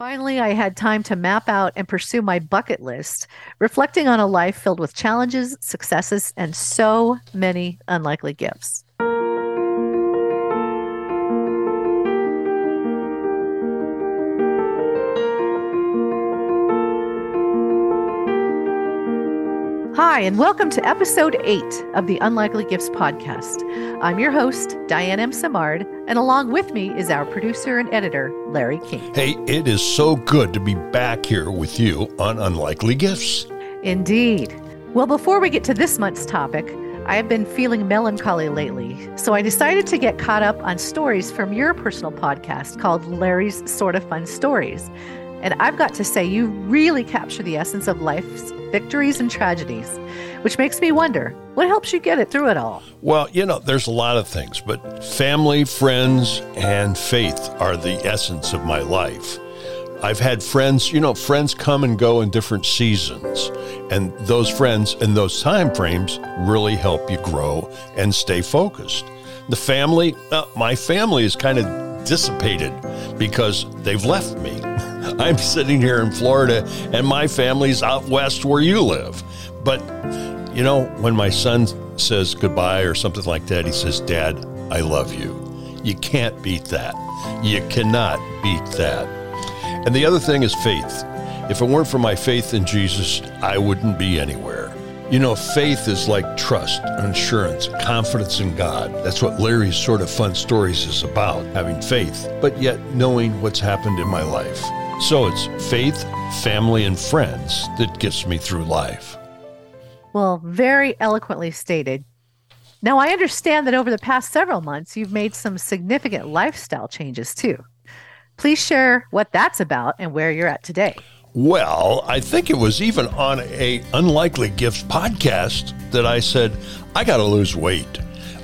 Finally, I had time to map out and pursue my bucket list, reflecting on a life filled with challenges, successes, and so many unlikely gifts. Hi, and welcome to episode eight of the Unlikely Gifts podcast. I'm your host, Diane M. Simard, and along with me is our producer and editor, Larry King. Hey, it is so good to be back here with you on Unlikely Gifts. Indeed. Well, before we get to this month's topic, I have been feeling melancholy lately, so I decided to get caught up on stories from your personal podcast called Larry's Sort of Fun Stories. And I've got to say, you really capture the essence of life's victories and tragedies, which makes me wonder what helps you get it through it all? Well, you know, there's a lot of things, but family, friends, and faith are the essence of my life. I've had friends, you know, friends come and go in different seasons, and those friends in those time frames really help you grow and stay focused. The family, uh, my family is kind of dissipated because they've left me. I'm sitting here in Florida and my family's out west where you live. But, you know, when my son says goodbye or something like that, he says, Dad, I love you. You can't beat that. You cannot beat that. And the other thing is faith. If it weren't for my faith in Jesus, I wouldn't be anywhere. You know, faith is like trust, insurance, confidence in God. That's what Larry's sort of fun stories is about having faith, but yet knowing what's happened in my life. So it's faith, family, and friends that gets me through life. Well, very eloquently stated. Now, I understand that over the past several months, you've made some significant lifestyle changes too. Please share what that's about and where you're at today. Well, I think it was even on a Unlikely Gifts podcast that I said, I got to lose weight.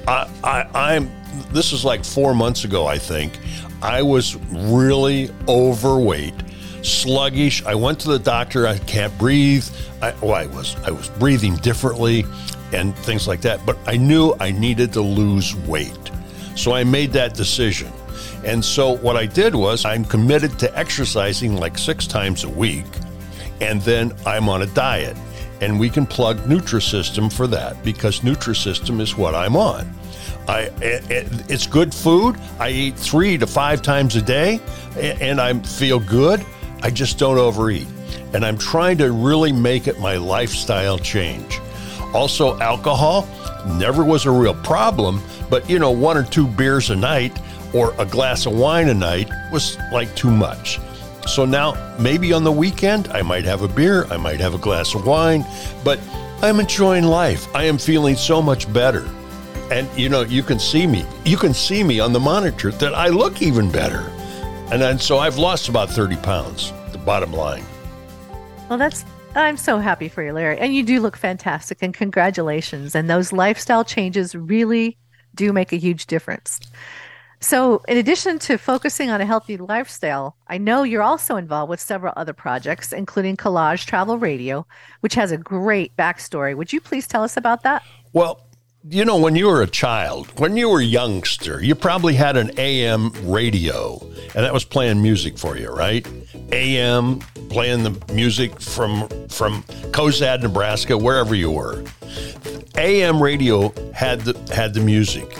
I, I, I'm, this is like four months ago, I think. I was really overweight sluggish. I went to the doctor. I can't breathe. I, well, I was I was breathing differently, and things like that. But I knew I needed to lose weight, so I made that decision. And so what I did was I'm committed to exercising like six times a week, and then I'm on a diet. And we can plug Nutrisystem for that because Nutrisystem is what I'm on. I, it, it's good food. I eat three to five times a day, and I feel good. I just don't overeat. And I'm trying to really make it my lifestyle change. Also, alcohol never was a real problem, but you know, one or two beers a night or a glass of wine a night was like too much. So now, maybe on the weekend, I might have a beer, I might have a glass of wine, but I'm enjoying life. I am feeling so much better. And you know, you can see me. You can see me on the monitor that I look even better. And then, so I've lost about 30 pounds, the bottom line. Well, that's, I'm so happy for you, Larry. And you do look fantastic, and congratulations. And those lifestyle changes really do make a huge difference. So, in addition to focusing on a healthy lifestyle, I know you're also involved with several other projects, including Collage Travel Radio, which has a great backstory. Would you please tell us about that? Well, you know, when you were a child, when you were a youngster, you probably had an AM radio, and that was playing music for you, right? AM playing the music from from Cozad, Nebraska, wherever you were. AM radio had the had the music.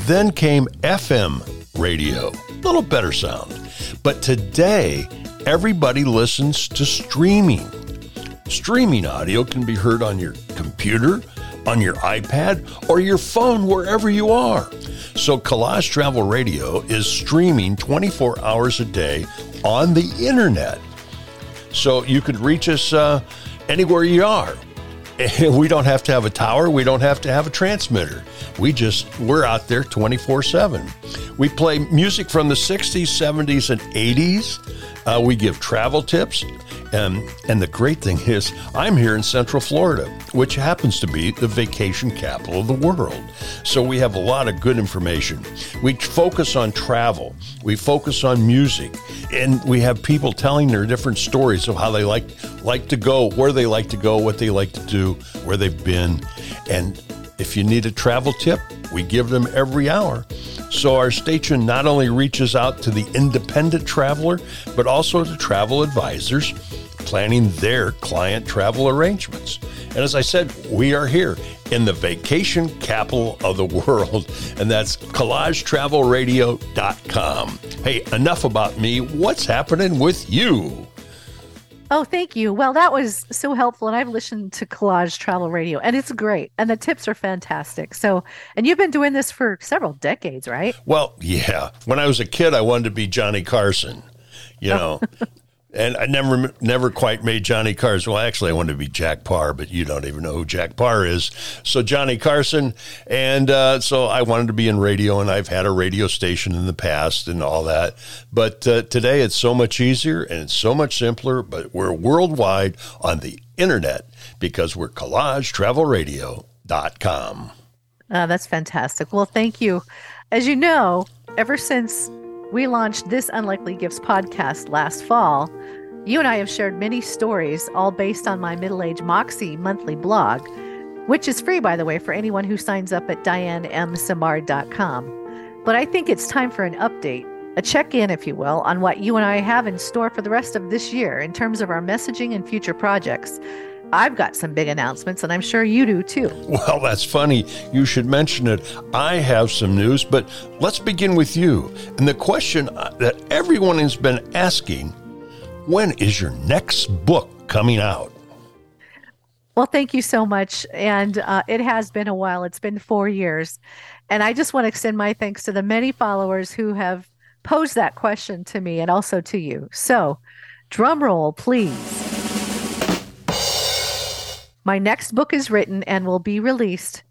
Then came FM radio, a little better sound. But today, everybody listens to streaming. Streaming audio can be heard on your computer, on your iPad, or your phone, wherever you are. So, Collage Travel Radio is streaming 24 hours a day on the internet. So, you could reach us uh, anywhere you are. we don't have to have a tower, we don't have to have a transmitter. We just, we're out there 24 7. We play music from the 60s, 70s, and 80s. Uh, we give travel tips. And, and the great thing is, I'm here in Central Florida, which happens to be the vacation capital of the world. So we have a lot of good information. We focus on travel, we focus on music, and we have people telling their different stories of how they like like to go, where they like to go, what they like to do, where they've been. And if you need a travel tip, we give them every hour. So our station not only reaches out to the independent traveler, but also to travel advisors planning their client travel arrangements. And as I said, we are here in the vacation capital of the world, and that's collagetravelradio.com. Hey, enough about me. What's happening with you? Oh, thank you. Well, that was so helpful. And I've listened to Collage Travel Radio, and it's great. And the tips are fantastic. So, and you've been doing this for several decades, right? Well, yeah. When I was a kid, I wanted to be Johnny Carson. You oh. know, and I never never quite made Johnny Carson. Well, actually, I wanted to be Jack Paar, but you don't even know who Jack Paar is. So Johnny Carson, and uh, so I wanted to be in radio, and I've had a radio station in the past and all that. But uh, today, it's so much easier and it's so much simpler. But we're worldwide on the internet because we're collagetravelradio.com. Uh, that's fantastic. Well, thank you. As you know, ever since we launched this Unlikely Gifts podcast last fall. You and I have shared many stories, all based on my Middle Age Moxie monthly blog, which is free, by the way, for anyone who signs up at dianemsimard.com. But I think it's time for an update, a check in, if you will, on what you and I have in store for the rest of this year in terms of our messaging and future projects. I've got some big announcements, and I'm sure you do too. Well, that's funny. You should mention it. I have some news, but let's begin with you. And the question uh, that everyone has been asking when is your next book coming out? Well, thank you so much. And uh, it has been a while, it's been four years. And I just want to extend my thanks to the many followers who have posed that question to me and also to you. So, drum roll, please. My next book is written and will be released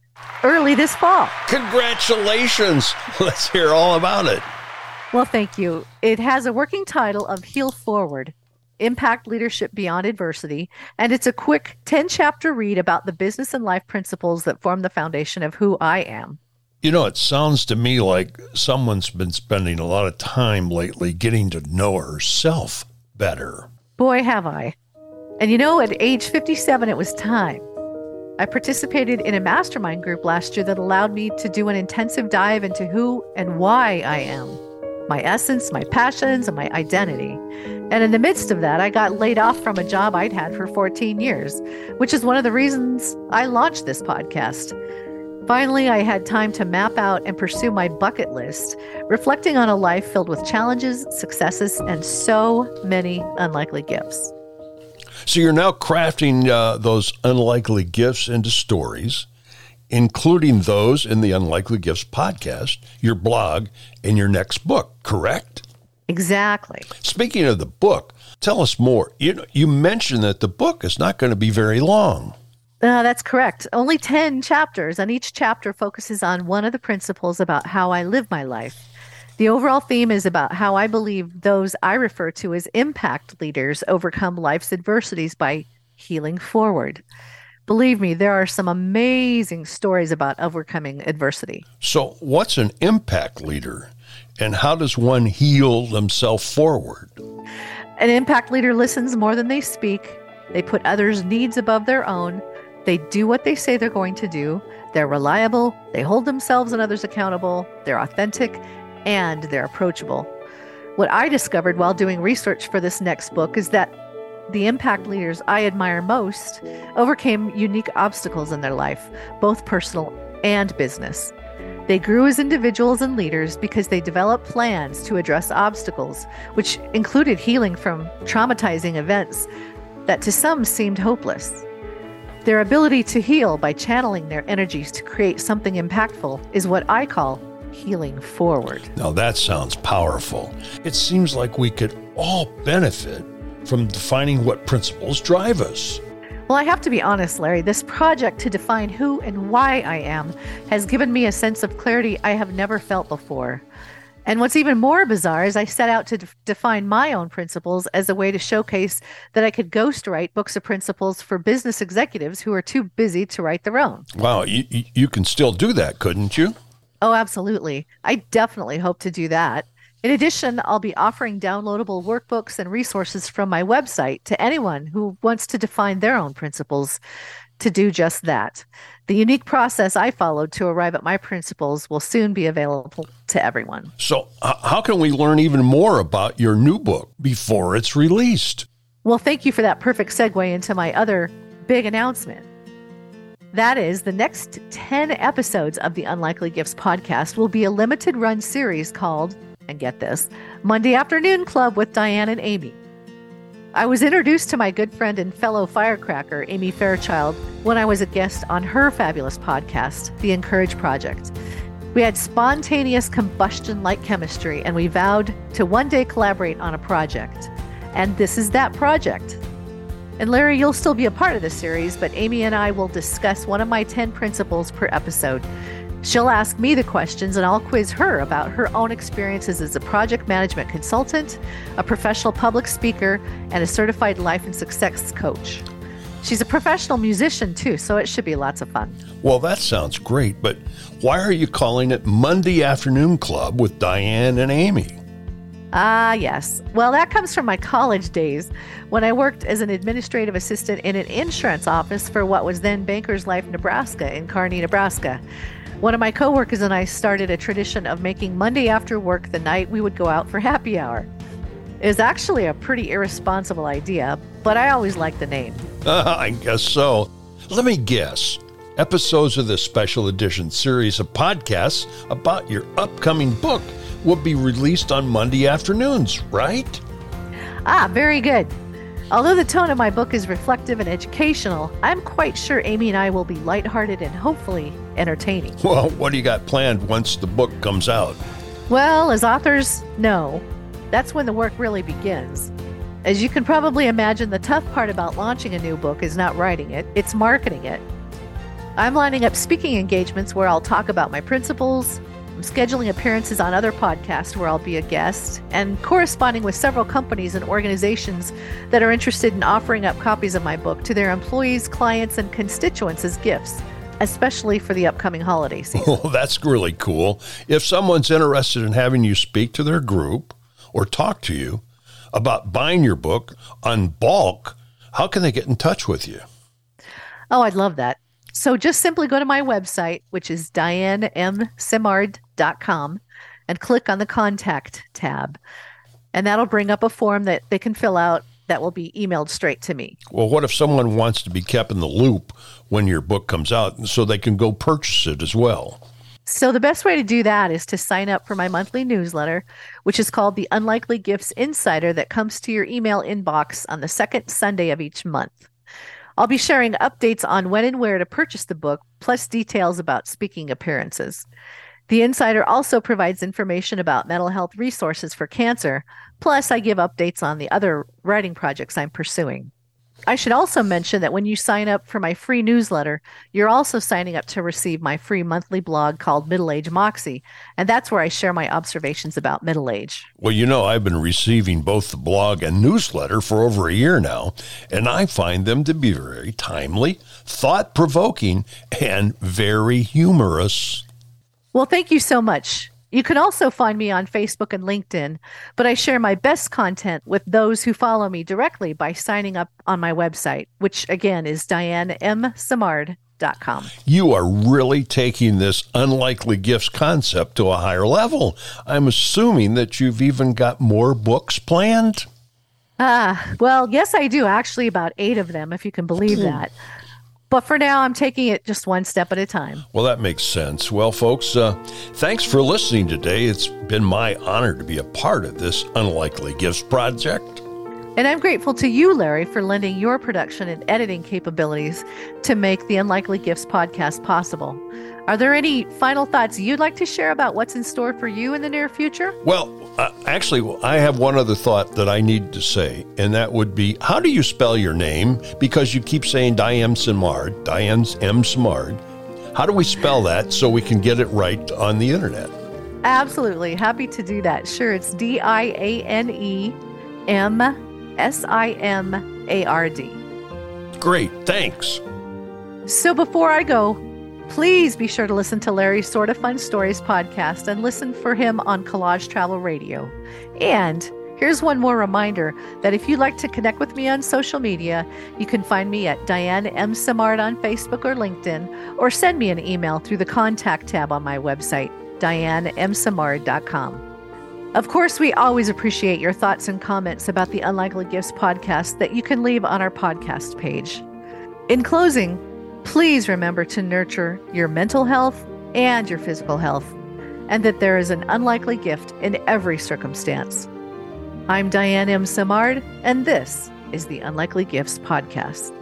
early this fall. Congratulations! Let's hear all about it. Well, thank you. It has a working title of Heal Forward Impact Leadership Beyond Adversity, and it's a quick 10 chapter read about the business and life principles that form the foundation of who I am. You know, it sounds to me like someone's been spending a lot of time lately getting to know herself better. Boy, have I. And you know, at age 57, it was time. I participated in a mastermind group last year that allowed me to do an intensive dive into who and why I am my essence, my passions, and my identity. And in the midst of that, I got laid off from a job I'd had for 14 years, which is one of the reasons I launched this podcast. Finally, I had time to map out and pursue my bucket list, reflecting on a life filled with challenges, successes, and so many unlikely gifts. So you're now crafting uh, those unlikely gifts into stories, including those in the Unlikely Gifts podcast, your blog, and your next book, correct? Exactly. Speaking of the book, tell us more. You, you mentioned that the book is not going to be very long. Uh, that's correct. Only 10 chapters, and each chapter focuses on one of the principles about how I live my life. The overall theme is about how I believe those I refer to as impact leaders overcome life's adversities by healing forward. Believe me, there are some amazing stories about overcoming adversity. So, what's an impact leader, and how does one heal themselves forward? An impact leader listens more than they speak. They put others' needs above their own. They do what they say they're going to do. They're reliable. They hold themselves and others accountable. They're authentic and they're approachable. What I discovered while doing research for this next book is that the impact leaders I admire most overcame unique obstacles in their life, both personal and business. They grew as individuals and leaders because they developed plans to address obstacles, which included healing from traumatizing events that to some seemed hopeless. Their ability to heal by channeling their energies to create something impactful is what I call healing forward. Now that sounds powerful. It seems like we could all benefit from defining what principles drive us. Well, I have to be honest, Larry. This project to define who and why I am has given me a sense of clarity I have never felt before. And what's even more bizarre is I set out to define my own principles as a way to showcase that I could ghostwrite books of principles for business executives who are too busy to write their own. Wow, you, you can still do that, couldn't you? Oh, absolutely. I definitely hope to do that. In addition, I'll be offering downloadable workbooks and resources from my website to anyone who wants to define their own principles. to do just that. The unique process I followed to arrive at my principles will soon be available to everyone. So, uh, how can we learn even more about your new book before it's released? Well, thank you for that perfect segue into my other big announcement. That is, the next 10 episodes of the Unlikely Gifts podcast will be a limited run series called, and get this, Monday Afternoon Club with Diane and Amy. I was introduced to my good friend and fellow firecracker, Amy Fairchild, when I was a guest on her fabulous podcast, The Encourage Project. We had spontaneous combustion like chemistry, and we vowed to one day collaborate on a project. And this is that project. And Larry, you'll still be a part of the series, but Amy and I will discuss one of my 10 principles per episode. She'll ask me the questions and I'll quiz her about her own experiences as a project management consultant, a professional public speaker, and a certified life and success coach. She's a professional musician too, so it should be lots of fun. Well, that sounds great, but why are you calling it Monday Afternoon Club with Diane and Amy? Ah, yes. Well, that comes from my college days when I worked as an administrative assistant in an insurance office for what was then Bankers Life Nebraska in Kearney, Nebraska. One of my coworkers and I started a tradition of making Monday after work the night we would go out for happy hour. It was actually a pretty irresponsible idea, but I always liked the name. I guess so. Let me guess. Episodes of this special edition series of podcasts about your upcoming book will be released on Monday afternoons, right? Ah, very good. Although the tone of my book is reflective and educational, I'm quite sure Amy and I will be lighthearted and hopefully entertaining. Well, what do you got planned once the book comes out? Well, as authors know, that's when the work really begins. As you can probably imagine, the tough part about launching a new book is not writing it, it's marketing it. I'm lining up speaking engagements where I'll talk about my principles, I'm scheduling appearances on other podcasts where I'll be a guest, and corresponding with several companies and organizations that are interested in offering up copies of my book to their employees, clients, and constituents as gifts, especially for the upcoming holiday season. Well, that's really cool. If someone's interested in having you speak to their group or talk to you about buying your book on bulk, how can they get in touch with you? Oh, I'd love that. So just simply go to my website, which is dianemsimard.com, and click on the contact tab. And that'll bring up a form that they can fill out that will be emailed straight to me. Well, what if someone wants to be kept in the loop when your book comes out so they can go purchase it as well? So, the best way to do that is to sign up for my monthly newsletter, which is called the Unlikely Gifts Insider, that comes to your email inbox on the second Sunday of each month. I'll be sharing updates on when and where to purchase the book, plus details about speaking appearances. The Insider also provides information about mental health resources for cancer, plus, I give updates on the other writing projects I'm pursuing. I should also mention that when you sign up for my free newsletter, you're also signing up to receive my free monthly blog called Middle Age Moxie, and that's where I share my observations about middle age. Well, you know, I've been receiving both the blog and newsletter for over a year now, and I find them to be very timely, thought provoking, and very humorous. Well, thank you so much. You can also find me on Facebook and LinkedIn, but I share my best content with those who follow me directly by signing up on my website, which again is dianemsimard.com. You are really taking this unlikely gifts concept to a higher level. I'm assuming that you've even got more books planned. Ah, well, yes, I do. Actually, about eight of them, if you can believe that. But for now, I'm taking it just one step at a time. Well, that makes sense. Well, folks, uh, thanks for listening today. It's been my honor to be a part of this Unlikely Gifts project. And I'm grateful to you, Larry, for lending your production and editing capabilities to make the Unlikely Gifts podcast possible. Are there any final thoughts you'd like to share about what's in store for you in the near future? Well, uh, actually, I have one other thought that I need to say, and that would be how do you spell your name? Because you keep saying Diane Simard, Diane M. Simard. How do we spell that so we can get it right on the internet? Absolutely. Happy to do that. Sure. It's D I A N E M S I M A R D. Great. Thanks. So before I go, Please be sure to listen to Larry's Sort of Fun Stories podcast and listen for him on Collage Travel Radio. And Here's one more reminder that if you'd like to connect with me on social media, you can find me at Diane M. Simard on Facebook or LinkedIn, or send me an email through the contact tab on my website, dianemsimard.com. Of course, we always appreciate your thoughts and comments about the Unlikely Gifts podcast that you can leave on our podcast page. In closing, please remember to nurture your mental health and your physical health, and that there is an unlikely gift in every circumstance. I'm Diane M. Simard, and this is the Unlikely Gifts Podcast.